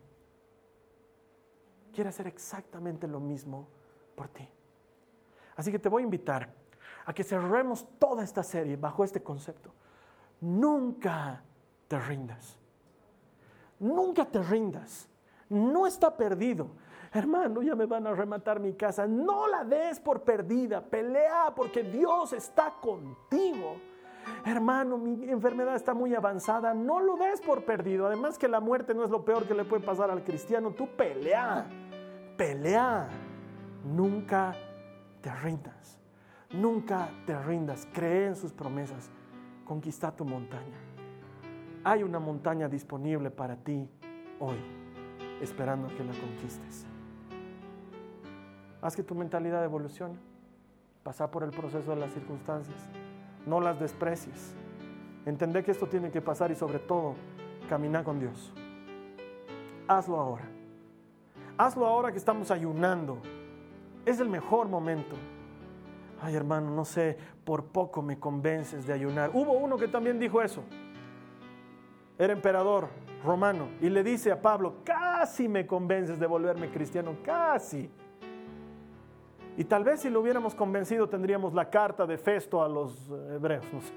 Quiere hacer exactamente lo mismo por ti. Así que te voy a invitar a que cerremos toda esta serie bajo este concepto. Nunca te rindas. Nunca te rindas. No está perdido hermano, ya me van a rematar mi casa. No la des por perdida, pelea porque Dios está contigo. Hermano, mi enfermedad está muy avanzada, no lo des por perdido. Además que la muerte no es lo peor que le puede pasar al cristiano. Tú pelea, pelea. Nunca te rindas, nunca te rindas. Cree en sus promesas. Conquista tu montaña. Hay una montaña disponible para ti hoy. esperando que la conquistes. Haz que tu mentalidad evolucione. Pasar por el proceso de las circunstancias. No las desprecies. Entender que esto tiene que pasar y sobre todo caminar con Dios. Hazlo ahora. Hazlo ahora que estamos ayunando. Es el mejor momento. Ay hermano, no sé, por poco me convences de ayunar. Hubo uno que también dijo eso. Era emperador romano y le dice a Pablo, casi me convences de volverme cristiano, casi. Y tal vez si lo hubiéramos convencido tendríamos la carta de Festo a los hebreos, no sé.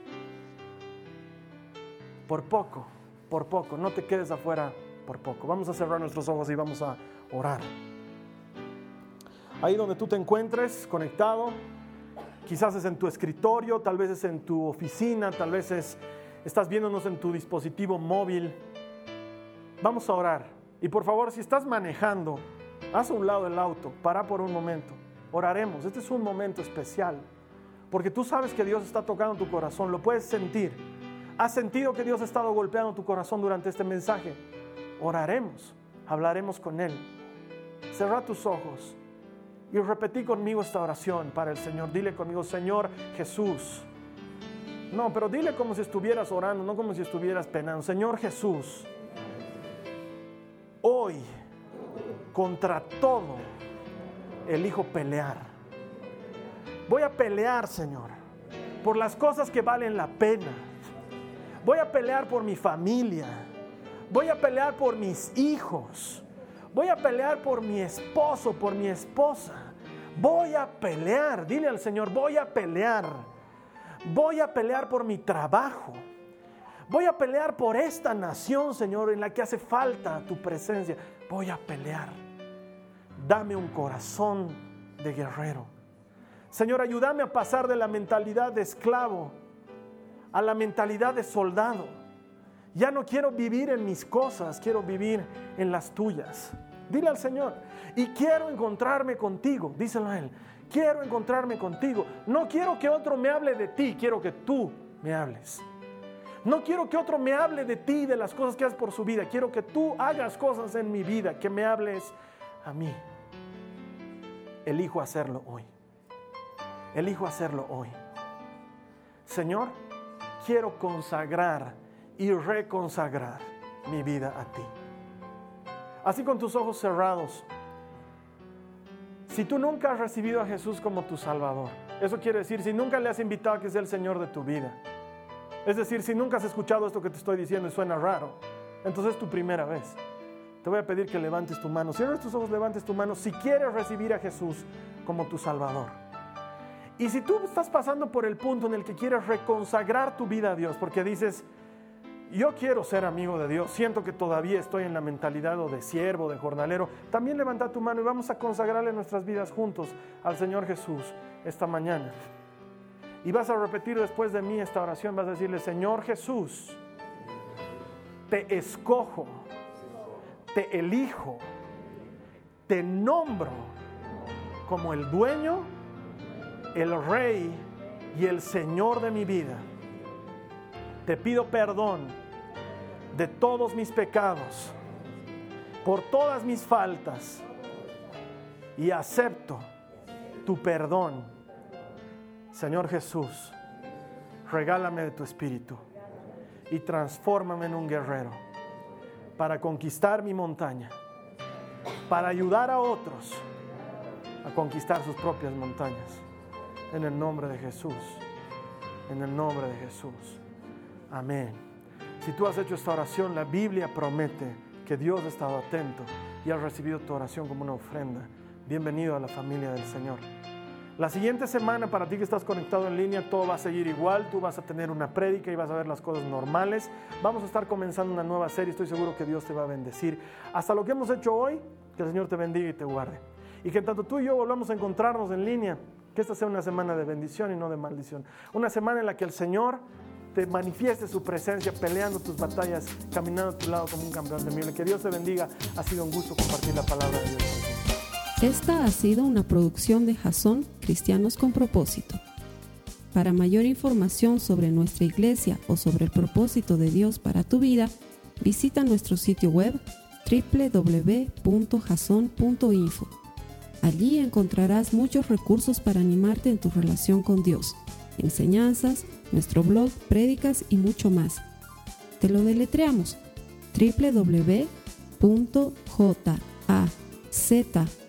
Por poco, por poco, no te quedes afuera por poco. Vamos a cerrar nuestros ojos y vamos a orar. Ahí donde tú te encuentres conectado, quizás es en tu escritorio, tal vez es en tu oficina, tal vez es, estás viéndonos en tu dispositivo móvil. Vamos a orar. Y por favor, si estás manejando, haz a un lado el auto, para por un momento. Oraremos. Este es un momento especial. Porque tú sabes que Dios está tocando tu corazón, lo puedes sentir. ¿Has sentido que Dios ha estado golpeando tu corazón durante este mensaje? Oraremos, hablaremos con Él. Cerra tus ojos y repetí conmigo esta oración para el Señor. Dile conmigo, Señor Jesús. No, pero dile como si estuvieras orando, no como si estuvieras penando. Señor Jesús, hoy contra todo elijo pelear. Voy a pelear, Señor, por las cosas que valen la pena. Voy a pelear por mi familia. Voy a pelear por mis hijos. Voy a pelear por mi esposo, por mi esposa. Voy a pelear. Dile al Señor, voy a pelear. Voy a pelear por mi trabajo. Voy a pelear por esta nación, Señor, en la que hace falta tu presencia. Voy a pelear. Dame un corazón de guerrero. Señor, ayúdame a pasar de la mentalidad de esclavo a la mentalidad de soldado. Ya no quiero vivir en mis cosas, quiero vivir en las tuyas. Dile al Señor, y quiero encontrarme contigo, díselo a Él, quiero encontrarme contigo. No quiero que otro me hable de ti, quiero que tú me hables. No quiero que otro me hable de ti, de las cosas que haces por su vida. Quiero que tú hagas cosas en mi vida, que me hables a mí. Elijo hacerlo hoy. Elijo hacerlo hoy. Señor, quiero consagrar y reconsagrar mi vida a ti. Así con tus ojos cerrados. Si tú nunca has recibido a Jesús como tu Salvador, eso quiere decir si nunca le has invitado a que sea el Señor de tu vida. Es decir, si nunca has escuchado esto que te estoy diciendo y suena raro, entonces es tu primera vez. Te voy a pedir que levantes tu mano. Cierres tus ojos, levantes tu mano si quieres recibir a Jesús como tu Salvador. Y si tú estás pasando por el punto en el que quieres reconsagrar tu vida a Dios, porque dices, yo quiero ser amigo de Dios, siento que todavía estoy en la mentalidad o de siervo, de jornalero, también levanta tu mano y vamos a consagrarle nuestras vidas juntos al Señor Jesús esta mañana. Y vas a repetir después de mí esta oración, vas a decirle, Señor Jesús, te escojo, te elijo, te nombro como el dueño, el rey y el Señor de mi vida. Te pido perdón de todos mis pecados, por todas mis faltas, y acepto tu perdón. Señor Jesús, regálame de tu espíritu y transfórmame en un guerrero para conquistar mi montaña, para ayudar a otros a conquistar sus propias montañas. En el nombre de Jesús, en el nombre de Jesús. Amén. Si tú has hecho esta oración, la Biblia promete que Dios ha estado atento y ha recibido tu oración como una ofrenda. Bienvenido a la familia del Señor. La siguiente semana, para ti que estás conectado en línea, todo va a seguir igual. Tú vas a tener una prédica y vas a ver las cosas normales. Vamos a estar comenzando una nueva serie. Estoy seguro que Dios te va a bendecir. Hasta lo que hemos hecho hoy, que el Señor te bendiga y te guarde. Y que tanto tú y yo volvamos a encontrarnos en línea. Que esta sea una semana de bendición y no de maldición. Una semana en la que el Señor te manifieste su presencia peleando tus batallas, caminando a tu lado como un campeón de miel. Que Dios te bendiga. Ha sido un gusto compartir la palabra de Dios. Esta ha sido una producción de Jason Cristianos con Propósito. Para mayor información sobre nuestra iglesia o sobre el propósito de Dios para tu vida, visita nuestro sitio web www.jason.info. Allí encontrarás muchos recursos para animarte en tu relación con Dios, enseñanzas, nuestro blog, prédicas y mucho más. Te lo deletreamos